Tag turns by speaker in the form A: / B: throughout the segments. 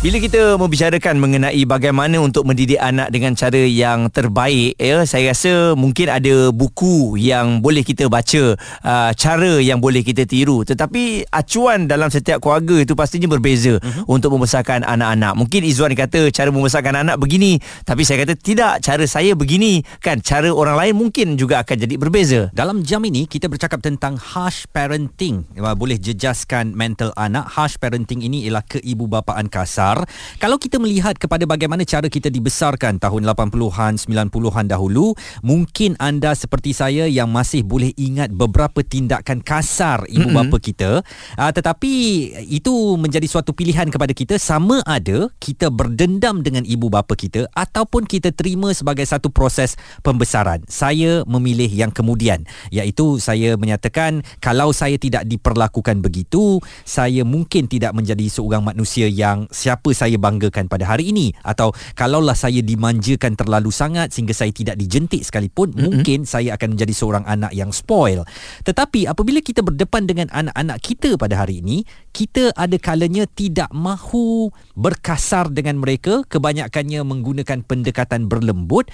A: Bila kita membicarakan mengenai bagaimana untuk mendidik anak dengan cara yang terbaik ya saya rasa mungkin ada buku yang boleh kita baca uh, cara yang boleh kita tiru. Tetapi acuan dalam setiap keluarga itu pastinya berbeza uh-huh. untuk membesarkan anak-anak. Mungkin Izwan kata cara membesarkan anak begini tapi saya kata tidak cara saya begini. Kan cara orang lain mungkin juga akan jadi berbeza.
B: Dalam jam ini kita bercakap tentang harsh parenting. Boleh jejaskan mental anak. Harsh parenting ini ialah keibubapaan kasar besar. Kalau kita melihat kepada bagaimana cara kita dibesarkan tahun 80-an 90-an dahulu mungkin anda seperti saya yang masih boleh ingat beberapa tindakan kasar ibu mm-hmm. bapa kita. Uh, tetapi itu menjadi suatu pilihan kepada kita. Sama ada kita berdendam dengan ibu bapa kita ataupun kita terima sebagai satu proses pembesaran. Saya memilih yang kemudian iaitu saya menyatakan kalau saya tidak diperlakukan begitu saya mungkin tidak menjadi seorang manusia yang siapa apa saya banggakan pada hari ini? Atau kalaulah saya dimanjakan terlalu sangat sehingga saya tidak dijentik sekalipun mm-hmm. mungkin saya akan menjadi seorang anak yang spoil. Tetapi apabila kita berdepan dengan anak-anak kita pada hari ini kita ada kalanya tidak mahu berkasar dengan mereka. Kebanyakannya menggunakan pendekatan berlembut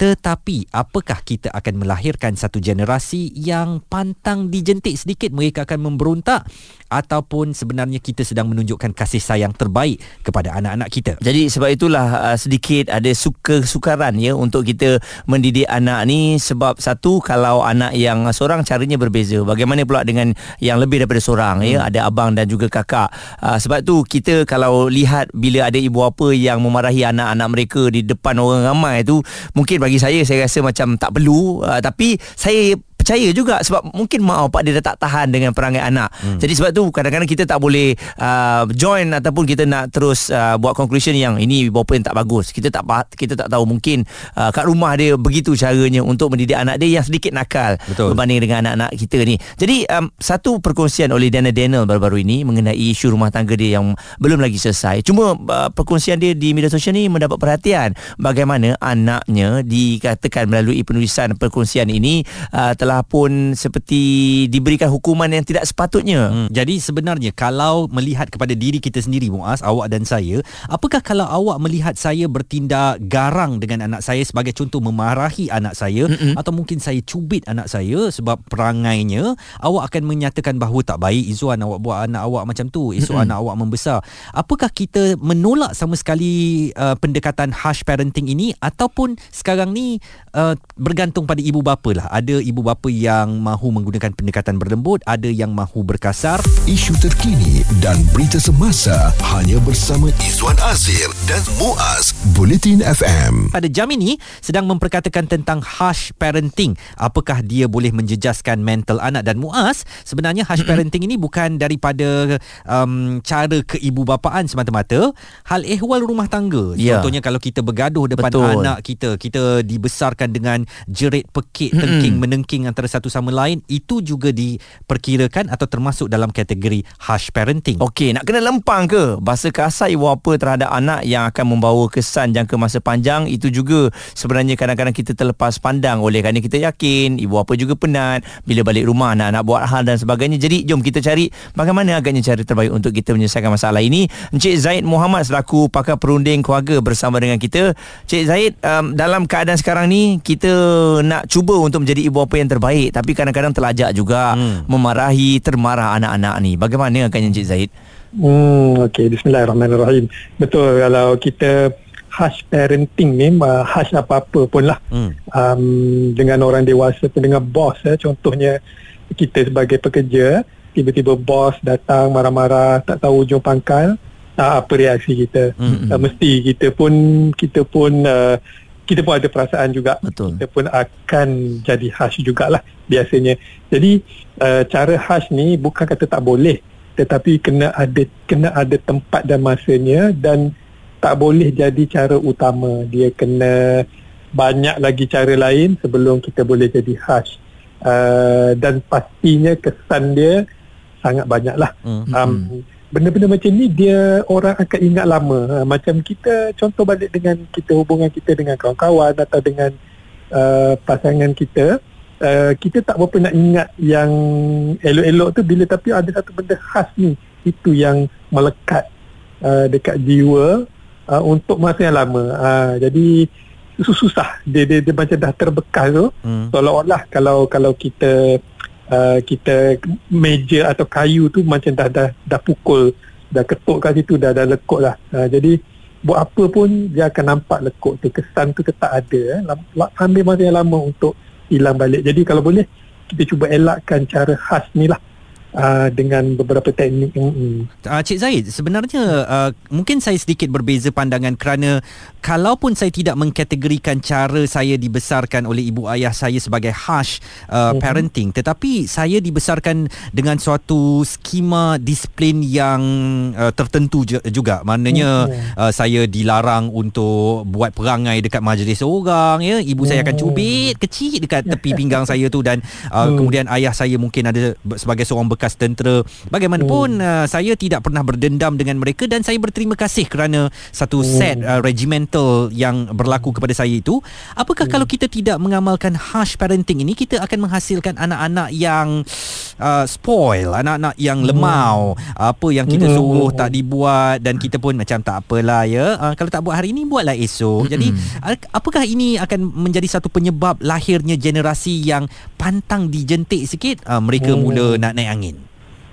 B: tetapi apakah kita akan melahirkan satu generasi yang pantang dijentik sedikit mereka akan memberontak ataupun sebenarnya kita sedang menunjukkan kasih sayang terbaik kepada anak-anak kita.
A: Jadi sebab itulah uh, sedikit ada suka sukaran ya untuk kita mendidik anak ni sebab satu kalau anak yang seorang caranya berbeza. Bagaimana pula dengan yang lebih daripada seorang ya? hmm. ya ada abang dan juga kakak. Uh, sebab tu kita kalau lihat bila ada ibu apa yang memarahi anak-anak mereka di depan orang ramai tu mungkin bagi saya saya rasa macam tak perlu. Uh, tapi saya percaya juga sebab mungkin mak bapak dia dah tak tahan dengan perangai anak. Hmm. Jadi sebab tu kadang-kadang kita tak boleh uh, join ataupun kita nak terus uh, buat conclusion yang ini bapa yang tak bagus. Kita tak kita tak tahu mungkin uh, kat rumah dia begitu caranya untuk mendidik anak dia yang sedikit nakal Betul. berbanding dengan anak-anak kita ni. Jadi um, satu perkongsian oleh Dana Daniel baru-baru ini mengenai isu rumah tangga dia yang belum lagi selesai. Cuma uh, perkongsian dia di media sosial ni mendapat perhatian bagaimana anaknya dikatakan melalui penulisan perkongsian ini uh, telah telah pun seperti diberikan hukuman yang tidak sepatutnya. Hmm.
B: Jadi sebenarnya kalau melihat kepada diri kita sendiri Muaz, awak dan saya, apakah kalau awak melihat saya bertindak garang dengan anak saya sebagai contoh memarahi anak saya Mm-mm. atau mungkin saya cubit anak saya sebab perangainya, awak akan menyatakan bahawa tak baik Izzuan awak buat anak awak macam tu, esok Mm-mm. anak awak membesar. Apakah kita menolak sama sekali uh, pendekatan harsh parenting ini ataupun sekarang ni uh, bergantung pada ibu bapa lah. Ada ibu bapa yang mahu menggunakan pendekatan berlembut, ada yang mahu berkasar.
C: Isu terkini dan berita semasa hanya bersama Izwan Azir dan Muaz Bulletin FM.
B: Pada jam ini sedang memperkatakan tentang harsh parenting. Apakah dia boleh menjejaskan mental anak dan Muaz? Sebenarnya harsh parenting ini bukan daripada um, cara keibubapaan semata-mata, hal ehwal rumah tangga. Yeah. Contohnya kalau kita bergaduh depan Betul. anak kita, kita dibesarkan dengan jerit pekik, tengking, menengking antara satu sama lain itu juga diperkirakan atau termasuk dalam kategori harsh parenting.
A: Okey, nak kena lempang ke bahasa kasar ibu apa terhadap anak yang akan membawa kesan jangka masa panjang itu juga sebenarnya kadang-kadang kita terlepas pandang oleh kerana kita yakin ibu apa juga penat bila balik rumah anak-anak buat hal dan sebagainya. Jadi jom kita cari bagaimana agaknya cara terbaik untuk kita menyelesaikan masalah ini. Encik Zaid Muhammad selaku pakar perunding keluarga bersama dengan kita. Encik Zaid, um, dalam keadaan sekarang ni kita nak cuba untuk menjadi ibu apa yang terbaik baik tapi kadang-kadang terlajak juga hmm. memarahi termarah anak-anak ni. Bagaimana kan Encik Zaid?
D: Hmm okey. Bismillahirrahmanirrahim. Betul kalau kita harsh parenting ni harsh apa-apa pun lah. Hmm. um, dengan orang dewasa pun dengan bos eh, contohnya kita sebagai pekerja tiba-tiba bos datang marah-marah tak tahu ujung pangkal tak apa reaksi kita. Hmm. uh, mesti kita pun kita pun uh, kita pun ada perasaan juga. Betul. kita pun akan jadi harsh jugalah biasanya. Jadi uh, cara harsh ni bukan kata tak boleh tetapi kena ada kena ada tempat dan masanya dan tak boleh jadi cara utama. Dia kena banyak lagi cara lain sebelum kita boleh jadi harsh uh, dan pastinya kesan dia sangat banyaklah. Mm-hmm. um, benda-benda macam ni dia orang akan ingat lama. Ha, macam kita contoh balik dengan kita hubungan kita dengan kawan-kawan atau dengan uh, pasangan kita uh, kita tak berapa nak ingat yang elok-elok tu bila tapi ada satu benda khas ni. Itu yang melekat uh, dekat jiwa uh, untuk masa yang lama. Uh, jadi susah. Dia, dia dia macam dah terbekas tu. Hmm. seolah-olah kalau kalau kita uh, kita meja atau kayu tu macam dah dah dah pukul dah ketuk kat situ dah dah lekuk lah. Uh, jadi buat apa pun dia akan nampak lekuk tu. Kesan tu tetap ada eh. ambil masa yang lama untuk hilang balik. Jadi kalau boleh kita cuba elakkan cara khas ni lah Uh, dengan beberapa teknik
B: uh, Cik Zaid sebenarnya uh, mungkin saya sedikit berbeza pandangan kerana kalaupun saya tidak mengkategorikan cara saya dibesarkan oleh ibu ayah saya sebagai harsh uh, uh-huh. parenting tetapi saya dibesarkan dengan suatu skema disiplin yang uh, tertentu juga maknanya uh-huh. uh, saya dilarang untuk buat perangai dekat majlis orang ya ibu uh-huh. saya akan cubit kecil dekat tepi pinggang saya tu dan uh, uh-huh. kemudian ayah saya mungkin ada sebagai seorang bekas tentera. Bagaimanapun hmm. uh, saya tidak pernah berdendam dengan mereka dan saya berterima kasih kerana satu hmm. set uh, regimental yang berlaku kepada saya itu. Apakah hmm. kalau kita tidak mengamalkan harsh parenting ini kita akan menghasilkan anak-anak yang uh, spoil, anak-anak yang hmm. lemau. Apa yang kita hmm. suruh tak dibuat dan kita pun macam tak apalah ya. Uh, kalau tak buat hari ini buatlah esok. Hmm. Jadi apakah ini akan menjadi satu penyebab lahirnya generasi yang pantang dijentik sikit uh, mereka hmm. mula nak naik angin?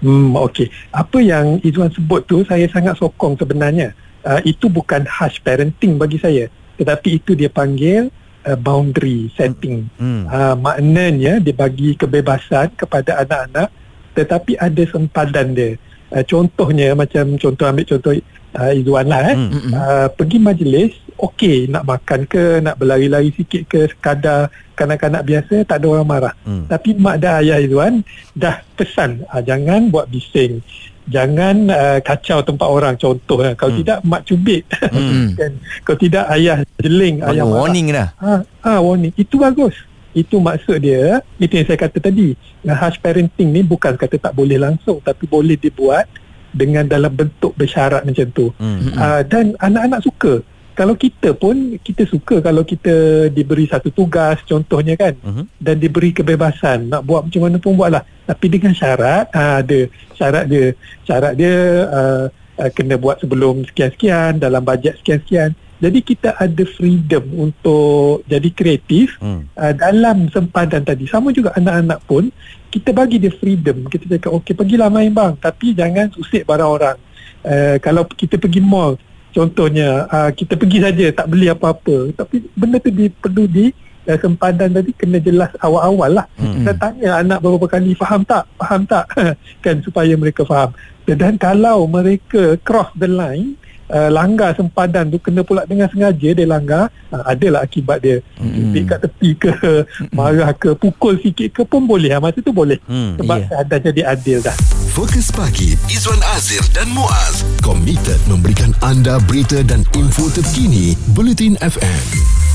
D: Hmm, okey. Apa yang Izwan sebut tu saya sangat sokong sebenarnya. Uh, itu bukan harsh parenting bagi saya. Tetapi itu dia panggil uh, boundary setting. Hmm. Uh, maknanya dia bagi kebebasan kepada anak-anak tetapi ada sempadan dia. Uh, contohnya macam contoh ambil contoh uh, lah eh. Hmm, hmm, hmm. Uh, pergi majlis okey nak makan ke nak berlari-lari sikit ke sekadar kanak-kanak biasa tak ada orang marah hmm. tapi mak dan ayah Izwan dah pesan ah, jangan buat bising jangan uh, kacau tempat orang contoh lah. kalau hmm. tidak mak cubit hmm. kan kalau tidak ayah jeling
A: ayah marah warning dah
D: ha, ha warning itu bagus itu maksud dia itu yang saya kata tadi harsh parenting ni bukan kata tak boleh langsung tapi boleh dibuat dengan dalam bentuk bersyarat macam tu hmm. uh, dan anak-anak suka kalau kita pun kita suka kalau kita diberi satu tugas contohnya kan uh-huh. dan diberi kebebasan nak buat macam mana pun buatlah tapi dengan syarat uh, ada syarat dia syarat dia uh, uh, kena buat sebelum sekian-sekian dalam bajet sekian-sekian jadi kita ada freedom untuk jadi kreatif hmm. uh, dalam sempadan tadi. Sama juga anak-anak pun kita bagi dia freedom. Kita cakap okey pergilah main bang. Tapi jangan usik barang orang. Uh, kalau kita pergi mall contohnya uh, kita pergi saja tak beli apa-apa. Tapi benda tu di, perlu di uh, sempadan tadi kena jelas awal-awal lah. Hmm. saya tanya anak beberapa kali faham tak? Faham tak? Kan supaya mereka faham. Dan kalau mereka cross the line uh, langgar sempadan tu kena pula dengan sengaja dia langgar. Uh, adalah akibat dia. Mm. kat tepi ke mm. marah ke pukul sikit ke pun boleh. Uh, masa tu boleh. Mm, sebab yeah. ada jadi adil dah.
C: Fokus Pagi Izwan Azir dan Muaz. Komited memberikan anda berita dan info terkini Bulletin FM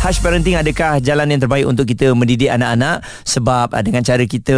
A: Hush parenting adakah jalan yang terbaik untuk kita mendidik anak-anak? Sebab uh, dengan cara kita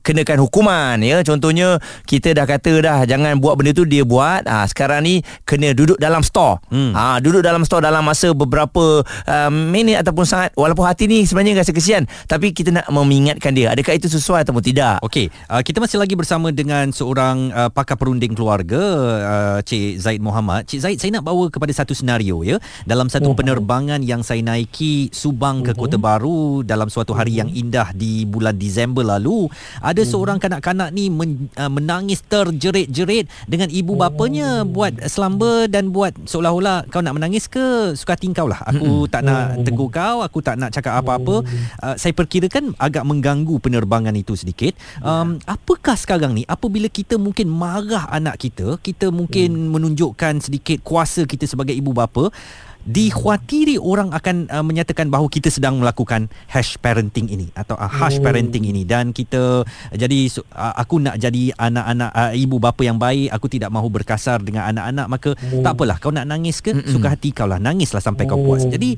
A: kenakan hukuman ya. Contohnya kita dah kata dah jangan buat benda tu dia buat. Ah sekarang ni kena duduk dalam store. Hmm. ah duduk dalam store dalam masa beberapa uh, minit ataupun saat. Walaupun hati ni sebenarnya rasa kesian tapi kita nak mengingatkan dia adakah itu sesuai ataupun tidak.
B: Okey uh, kita masih lagi bersama dengan seorang uh, pakar perunding keluarga uh, Cik Zaid Muhammad Cik Zaid saya nak bawa kepada satu senario ya. Dalam satu oh. penerbangan yang saya saya naiki Subang ke Kota mhm. Baru dalam suatu hari yang mhm. indah di bulan Disember lalu. Ada mhm. seorang kanak-kanak ni men, uh, menangis terjerit-jerit dengan ibu bapanya buat selamba dan buat seolah-olah kau nak menangis ke? Suka tingkau lah. Aku tak nak tegur kau aku tak nak cakap apa-apa. Uh, saya perkirakan agak mengganggu penerbangan itu sedikit. Um, apakah sekarang ni apabila kita mungkin marah anak kita kita mungkin menunjukkan sedikit kuasa kita sebagai ibu bapa dikhawatiri orang akan uh, menyatakan bahawa kita sedang melakukan hash parenting ini atau uh, harsh oh. parenting ini dan kita uh, jadi uh, aku nak jadi anak-anak uh, ibu bapa yang baik aku tidak mahu berkasar dengan anak-anak maka oh. tak apalah kau nak nangis ke Mm-mm. suka hati kau lah nangislah sampai oh. kau puas oh. jadi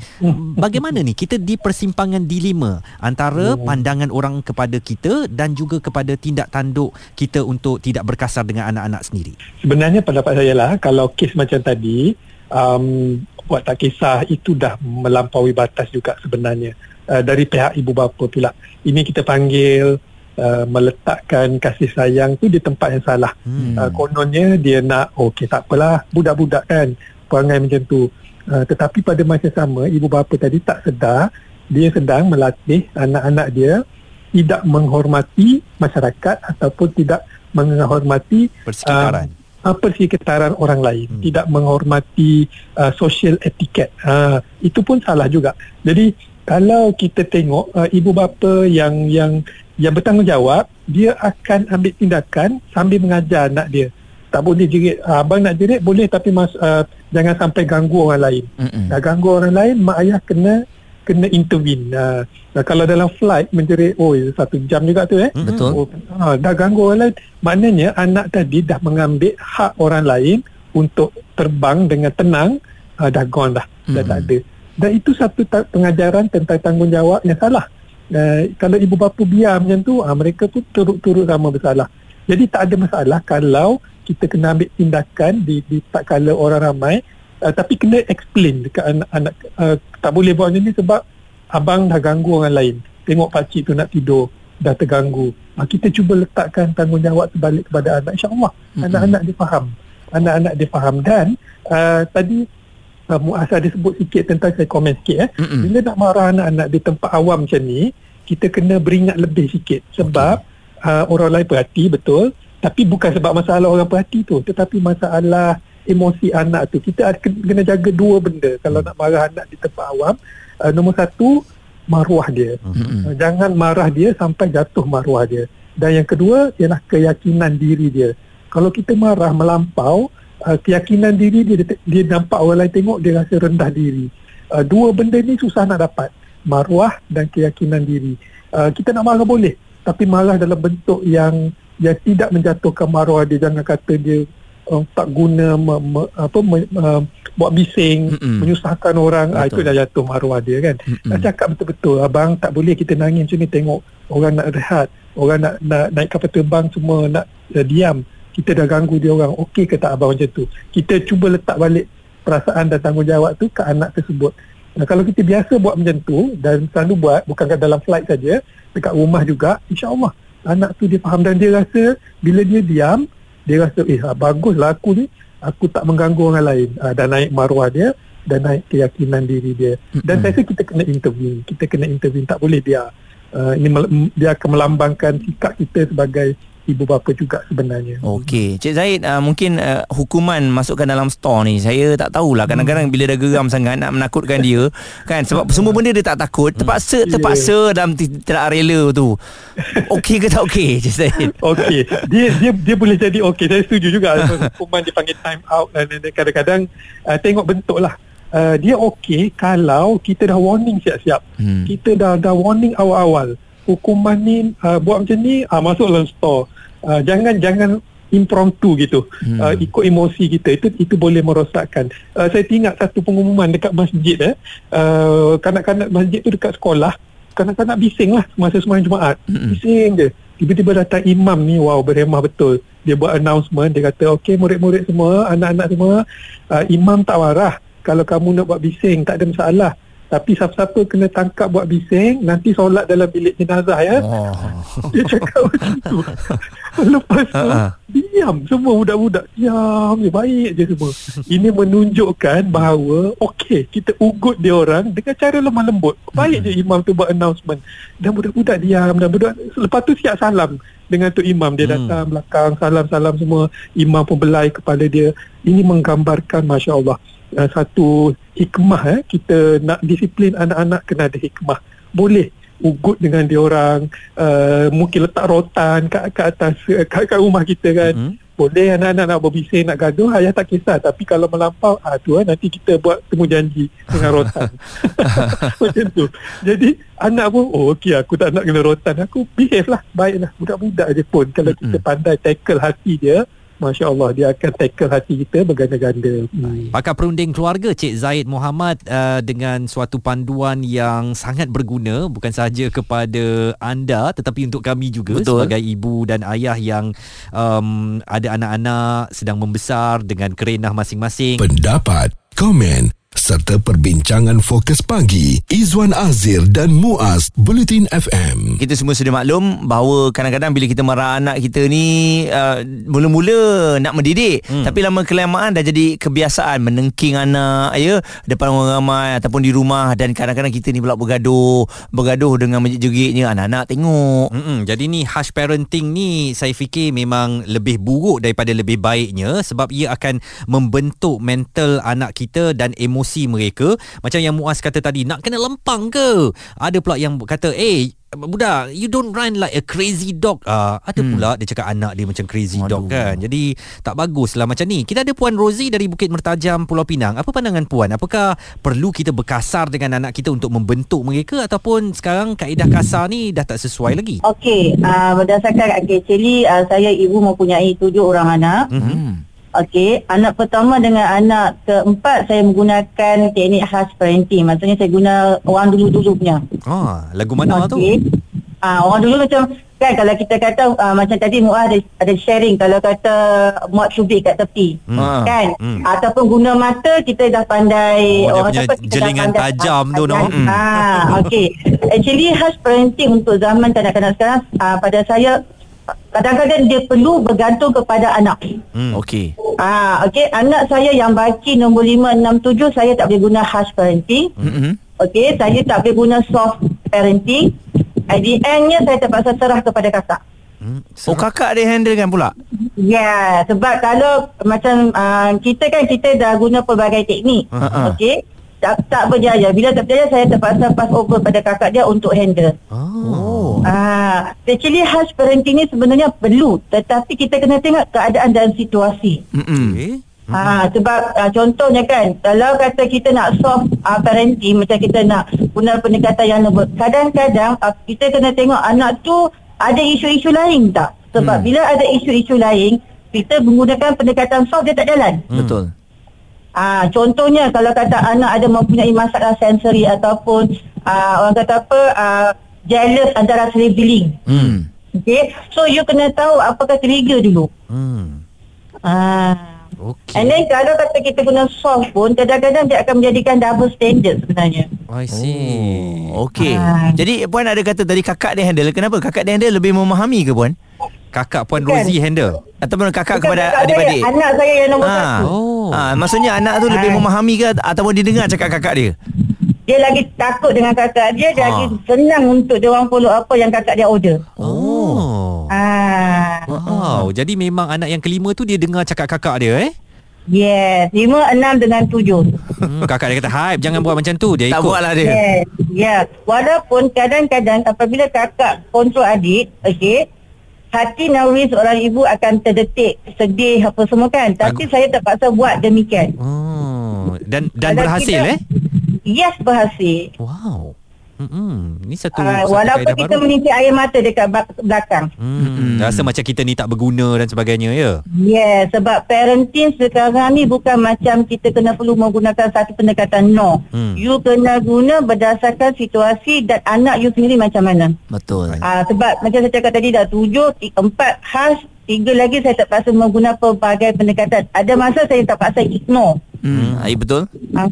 B: bagaimana ni kita di persimpangan dilema antara oh. pandangan orang kepada kita dan juga kepada tindak tanduk kita untuk tidak berkasar dengan anak-anak sendiri
D: sebenarnya pendapat saya lah kalau kes macam tadi um, buat tak kisah itu dah melampaui batas juga sebenarnya. Uh, dari pihak ibu bapa pula. Ini kita panggil uh, meletakkan kasih sayang tu di tempat yang salah. Hmm. uh, kononnya dia nak okey tak apalah budak-budak kan perangai macam tu. Uh, tetapi pada masa sama ibu bapa tadi tak sedar dia sedang melatih anak-anak dia tidak menghormati masyarakat ataupun tidak menghormati
B: persekitaran. uh,
D: uh, persekitaran orang lain? Hmm. tidak menghormati uh, social etiquette. Uh, itu pun salah juga. Jadi kalau kita tengok uh, ibu bapa yang yang yang bertanggungjawab dia akan ambil tindakan sambil mengajar anak dia. Tak boleh jerit. Uh, abang nak jerit boleh tapi mas, uh, jangan sampai ganggu orang lain. Mm-mm. ganggu orang lain mak ayah kena kena intervene. Uh, kalau dalam flight menjerit, oh satu jam juga tu eh.
A: Betul. Oh,
D: uh, dah ganggu orang lain. Maknanya anak tadi dah mengambil hak orang lain untuk terbang dengan tenang. Uh, dah gone dah. Mm-hmm. Dah tak ada. Dan itu satu ta- pengajaran tentang tanggungjawab yang salah. Uh, kalau ibu bapa biar macam tu, uh, mereka pun turut-turut sama bersalah. Jadi tak ada masalah kalau kita kena ambil tindakan di, di tak kala orang ramai uh, tapi kena explain dekat anak-anak uh, tak boleh buat macam ni sebab abang dah ganggu orang lain tengok pakcik tu nak tidur dah terganggu uh, kita cuba letakkan tanggungjawab terbalik kepada anak insyaAllah mm-hmm. anak-anak dia faham anak-anak dia faham dan uh, tadi uh, Muaz ada sebut sikit tentang saya komen sikit eh. mm-hmm. bila nak marah anak-anak di tempat awam macam ni kita kena beringat lebih sikit sebab okay. uh, orang lain perhati betul tapi bukan sebab masalah orang perhati tu tetapi masalah emosi anak tu kita ada kena jaga dua benda. Kalau nak marah anak di tempat awam uh, nombor satu maruah dia. Mm-hmm. uh, jangan marah dia sampai jatuh maruah dia. Dan yang kedua ialah keyakinan diri dia. Kalau kita marah melampau uh, keyakinan diri dia dia nampak orang lain tengok dia rasa rendah diri. Uh, dua benda ni susah nak dapat. Maruah dan keyakinan diri. Uh, kita nak marah boleh tapi marah dalam bentuk yang yang tidak menjatuhkan maruah dia. Jangan kata dia uh, tak guna me, me, apa me, uh, buat bising Mm-mm. menyusahkan orang ah, itu dah jatuh maruah dia kan. Mm-mm. nak cakap betul-betul abang tak boleh kita nangis macam ni tengok orang nak rehat orang nak, nak naik kapal terbang semua nak uh, diam. Kita dah ganggu dia orang okey ke tak abang macam tu? Kita cuba letak balik perasaan dan tanggungjawab tu ke anak tersebut. Nah, kalau kita biasa buat macam tu dan selalu buat bukan dalam flight saja dekat rumah juga insya-Allah anak tu dia faham dan dia rasa bila dia diam dia rasa eh ah, baguslah aku ni. Aku tak mengganggu orang lain. Uh, dan naik maruah dia dan naik keyakinan diri dia. Dan mm-hmm. saya rasa kita kena intervene. Kita kena intervene. Tak boleh dia uh, ini dia akan melambangkan sikap kita sebagai ibu bapa juga sebenarnya.
A: Okey, Cik Zaid uh, mungkin uh, hukuman masukkan dalam store ni saya tak tahulah kadang-kadang hmm. bila dah geram sangat nak menakutkan dia kan sebab semua benda dia tak takut terpaksa hmm. terpaksa yeah. dalam tidak rela tu. Okey ke tak okey Cik Zaid?
D: Okey, dia dia dia boleh jadi okey. Saya setuju juga hukuman dipanggil time out dan kadang-kadang uh, tengok bentuk lah. Uh, dia okey kalau kita dah warning siap-siap. Hmm. Kita dah dah warning awal-awal. Hukuman ni uh, buat macam ni uh, masuk dalam store uh, jangan jangan impromptu gitu. Hmm. uh, ikut emosi kita itu itu boleh merosakkan. Uh, saya ingat satu pengumuman dekat masjid eh. Uh, kanak-kanak masjid tu dekat sekolah kanak-kanak bising lah masa sembahyang Jumaat. Hmm. bising je. Tiba-tiba datang imam ni wow berhemah betul. Dia buat announcement dia kata okey murid-murid semua anak-anak semua uh, imam tak marah. Kalau kamu nak buat bising tak ada masalah tapi siapa-siapa kena tangkap buat bising nanti solat dalam bilik jenazah ya oh. dia cakap macam tu lepas tu uh-huh. diam semua budak-budak diam je baik je semua ini menunjukkan bahawa okey kita ugut dia orang dengan cara lemah lembut baik uh-huh. je imam tu buat announcement dan budak-budak diam dan budak lepas tu siap salam dengan tu imam dia hmm. datang belakang salam-salam semua imam pun belai kepala dia ini menggambarkan masya-Allah uh, satu hikmah eh. Kita nak disiplin anak-anak kena ada hikmah. Boleh ugut dengan dia orang uh, mungkin letak rotan kat, kat atas kat, kat rumah kita kan. Mm-hmm. boleh anak-anak nak berbising nak gaduh ayah tak kisah. Tapi kalau melampau ah tu eh, nanti kita buat temu janji dengan rotan. Macam tu. Jadi anak pun oh okey aku tak nak kena rotan. Aku behave lah baiklah. Budak-budak je pun. Kalau mm-hmm. kita pandai tackle hati dia Masya Allah dia akan tackle hati kita berganda-ganda.
B: Hmm. Pakar perunding keluarga Cik Zaid Muhammad uh, dengan suatu panduan yang sangat berguna bukan sahaja kepada anda tetapi untuk kami juga Betul. sebagai ibu dan ayah yang um, ada anak-anak sedang membesar dengan kerenah masing-masing.
C: Pendapat, komen serta perbincangan fokus pagi Izwan Azir dan Muaz Bulletin FM.
A: Kita semua sudah maklum bahawa kadang-kadang bila kita marah anak kita ni uh, mula-mula nak mendidik hmm. tapi lama kelamaan dah jadi kebiasaan menengking anak ya depan orang ramai ataupun di rumah dan kadang-kadang kita ni pula bergaduh bergaduh dengan menjerit-jeritnya anak-anak tengok.
B: Mm-mm. Jadi ni harsh parenting ni saya fikir memang lebih buruk daripada lebih baiknya sebab ia akan membentuk mental anak kita dan emosi mereka. Macam yang Muaz kata tadi, nak kena lempang ke? Ada pula yang kata, eh budak you don't run like a crazy dog uh, ada hmm. pula dia cakap anak dia macam crazy Aduh. dog kan jadi tak bagus lah macam ni kita ada Puan Rosie dari Bukit Mertajam Pulau Pinang apa pandangan Puan apakah perlu kita berkasar dengan anak kita untuk membentuk mereka ataupun sekarang kaedah kasar ni dah tak sesuai lagi
E: Okey, uh, berdasarkan okay, actually uh, saya ibu mempunyai tujuh orang anak.
B: hmm.
E: Okey, anak pertama dengan anak keempat saya menggunakan teknik khas parenting. Maksudnya saya guna orang dulu-dulu punya.
B: ah lagu mana tu
E: Okey. Ah, orang dulu macam kan kalau kita kata uh, macam tadi Muaz ada, ada sharing kalau kata muat cubit kat tepi.
A: Hmm.
E: Kan?
B: Hmm.
E: Ataupun guna mata kita dah pandai
B: Oh, dia
E: orang kata kita dah
B: jelingan
E: pandai
B: tajam tu, no?
E: Hmm. Ah, okey. Actually khas parenting untuk zaman kanak-kanak sekarang uh, pada saya kadang-kadang dia perlu bergantung kepada anak.
B: hmm.
A: Okey.
E: Ah, okey, anak saya yang baki nombor 5 6 7 saya tak boleh guna harsh parenting.
A: Mm-hmm.
E: Okey, saya tak boleh guna soft parenting. At the endnya saya terpaksa serah kepada kakak.
B: Hmm.
A: Oh kakak dia handle kan pula?
E: Ya, yeah, sebab kalau macam uh, kita kan kita dah guna pelbagai teknik.
A: Ha-ha.
E: Okey. Tak tak berjaya. Bila tak berjaya saya terpaksa pass over pada kakak dia untuk handle.
B: oh
E: Ah, actually harsh parenting ni sebenarnya perlu tetapi kita kena tengok keadaan dan situasi.
A: Mm-mm.
B: okay.
E: Ha, sebab uh, contohnya kan kalau kata kita nak soft uh, parenting macam kita nak guna pendekatan yang lembut kadang-kadang uh, kita kena tengok anak tu ada isu-isu lain tak sebab hmm. bila ada isu-isu lain kita menggunakan pendekatan soft dia tak jalan
B: Hmm.
A: Betul.
E: Ah, contohnya kalau kata anak ada mempunyai masalah sensori ataupun uh, orang kata apa uh, jealous antara sibling.
A: Hmm.
E: Okay, so you kena tahu apakah trigger dulu.
B: hmm.
E: Ah.
B: Okay.
E: And then kalau kata kita guna soft pun kadang-kadang dia akan menjadikan double standard sebenarnya.
B: I see.
A: Oh, okey.
E: Ah.
A: Jadi puan ada kata tadi kakak dia handle. Kenapa kakak dia handle lebih memahami ke puan?
B: Kakak Puan
E: Bukan.
B: Rosie handle.
A: Ataupun kakak
E: Bukan
A: kepada
E: kakak saya,
A: adik-adik?
E: Anak saya yang nombor
A: Ah.
E: satu.
B: Oh.
A: Ah, maksudnya anak tu lebih
E: Ah.
A: memahami ke ataupun dia dengar cakap kakak dia?
E: Dia lagi takut dengan kakak dia, dia
A: Ah.
E: lagi senang untuk dia orang follow apa yang kakak dia order.
B: Oh.
E: Ah.
B: Wow, jadi memang anak yang kelima tu dia dengar cakap kakak dia eh?
E: Yes, lima, enam dengan tujuh.
B: Hmm, kakak dia kata, "Hype, jangan buat macam tu." Dia
A: Tak
B: ikut.
A: buat lah dia.
E: Yes, yeah. Walaupun kadang-kadang apabila kakak kontrol adik, okey, hati naluri seorang ibu akan terdetik, sedih apa semua kan. Tapi saya terpaksa buat demikian.
B: Oh, dan dan
E: Kalau
B: berhasil
E: kita-
B: eh?
E: Yes, berhasil.
B: Wow. Hmm, ini satu,
E: Uh,
B: satu
E: walaupun kita
B: baru.
E: menitik air mata dekat belakang.
B: Hmm, rasa macam kita ni tak berguna dan sebagainya ya.
E: Yes, sebab parenting sekarang ni bukan macam kita kena perlu menggunakan satu pendekatan no.
B: Hmm.
E: You kena guna berdasarkan situasi dan anak you sendiri macam mana.
A: Betul.
E: Ah sebab macam saya cakap tadi dah tujuh, empat khas, tiga lagi saya terpaksa menggunakan pelbagai pendekatan. Ada masa saya terpaksa ignore.
A: Hmm, ai betul.
E: Ah,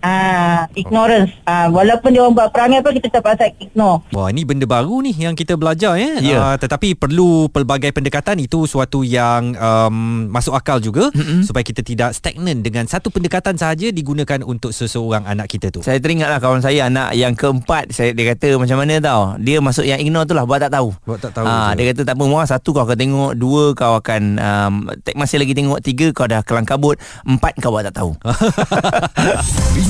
E: ah ignorance. Ah walaupun dia orang buat perangai pun kita terpaksa ignore.
B: Wah, ini benda baru ni yang kita belajar ya.
A: Ya.
B: Uh, tetapi perlu pelbagai pendekatan itu suatu yang um, masuk akal juga mm-hmm. supaya kita tidak stagnan dengan satu pendekatan sahaja digunakan untuk seseorang anak kita tu.
A: Saya teringatlah kawan saya anak yang keempat saya dia kata macam mana tau. Dia masuk yang ignore tu lah buat tak tahu.
B: Buat tak tahu
A: Ah, dia kata tak apa muah satu kau akan tengok, dua kau akan um, masih lagi tengok, tiga kau dah kelang kabut, empat kau buat tak tahu.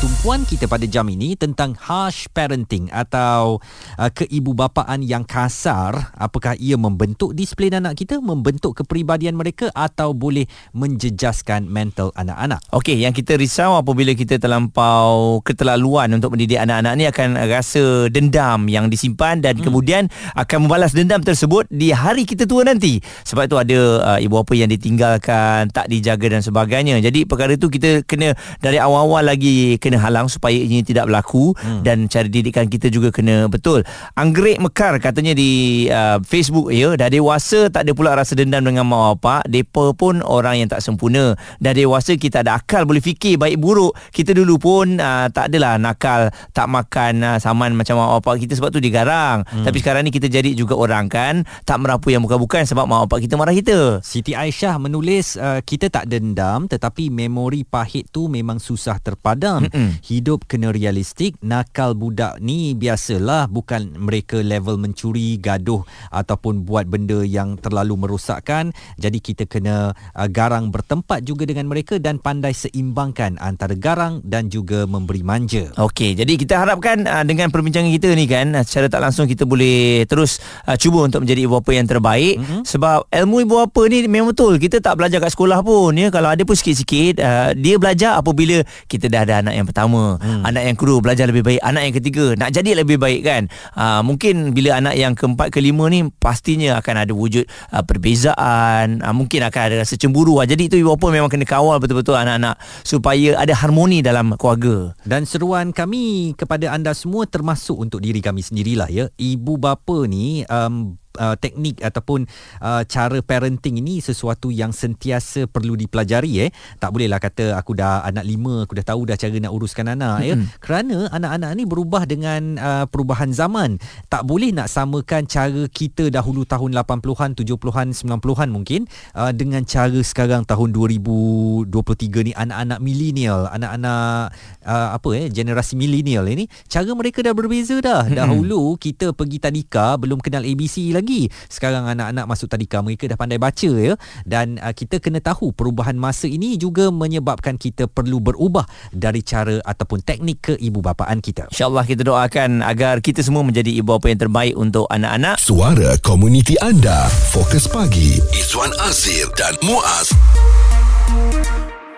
B: Tumpuan kita pada jam ini tentang harsh parenting atau uh, keibubapaan yang kasar apakah ia membentuk disiplin anak kita membentuk kepribadian mereka atau boleh menjejaskan mental anak-anak
A: Okey, yang kita risau apabila kita terlampau keterlaluan untuk mendidik anak-anak ni akan rasa dendam yang disimpan dan hmm. kemudian akan membalas dendam tersebut di hari kita tua nanti. Sebab itu ada uh, ibu bapa yang ditinggalkan, tak dijaga dan sebagainya. Jadi perkara itu kita kena dari awal-awal lagi kena kena halang supaya ini tidak berlaku hmm. dan cara didikan kita juga kena betul. Anggrek Mekar katanya di uh, Facebook ya, dah dewasa tak ada pula rasa dendam dengan mak bapak, depa pun orang yang tak sempurna. Dah dewasa kita ada akal boleh fikir baik buruk. Kita dulu pun uh, tak adalah nakal, tak makan uh, saman macam mak bapak kita sebab tu digarang. Hmm. Tapi sekarang ni kita jadi juga orang kan, tak merapu yang bukan-bukan sebab mak bapak kita marah kita.
B: Siti Aisyah menulis uh, kita tak dendam tetapi memori pahit tu memang susah terpadam. Mm-mm. Hidup kena realistik. Nakal budak ni biasalah bukan mereka level mencuri, gaduh ataupun buat benda yang terlalu merosakkan. Jadi kita kena uh, garang bertempat juga dengan mereka dan pandai seimbangkan antara garang dan juga memberi manja.
A: Okey, jadi kita harapkan uh, dengan perbincangan kita ni kan uh, secara tak langsung kita boleh terus uh, cuba untuk menjadi ibu bapa yang terbaik mm-hmm. sebab ilmu ibu bapa ni memang betul kita tak belajar kat sekolah pun ya kalau ada pun sikit-sikit uh, dia belajar apabila kita dah ada anak yang pertama. Hmm. anak yang kedua belajar lebih baik. Anak yang ketiga nak jadi lebih baik kan? Uh, mungkin bila anak yang keempat kelima ni pastinya akan ada wujud uh, perbezaan. Uh, mungkin akan ada rasa cemburu. Uh, jadi itu ibu bapa memang kena kawal betul-betul anak-anak supaya ada harmoni dalam keluarga.
B: Dan seruan kami kepada anda semua termasuk untuk diri kami sendirilah ya. Ibu bapa ni um, uh, teknik ataupun uh, cara parenting ini sesuatu yang sentiasa perlu dipelajari eh tak bolehlah kata aku dah anak lima aku dah tahu dah cara nak uruskan anak mm-hmm. ya kerana anak-anak ni berubah dengan uh, perubahan zaman tak boleh nak samakan cara kita dahulu tahun 80-an 70-an 90-an mungkin uh, dengan cara sekarang tahun 2023 ni anak-anak milenial anak-anak uh, apa eh generasi milenial ini cara mereka dah berbeza dah mm-hmm. dahulu kita pergi tadika belum kenal ABC lagi. Sekarang anak-anak masuk tadika mereka dah pandai baca ya dan uh, kita kena tahu perubahan masa ini juga menyebabkan kita perlu berubah dari cara ataupun teknik ke ibu bapaan kita.
A: Insya-Allah kita doakan agar kita semua menjadi ibu bapa yang terbaik untuk anak-anak.
C: Suara komuniti anda. Fokus pagi Izwan Azir dan Muaz.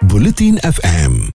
C: Bulletin FM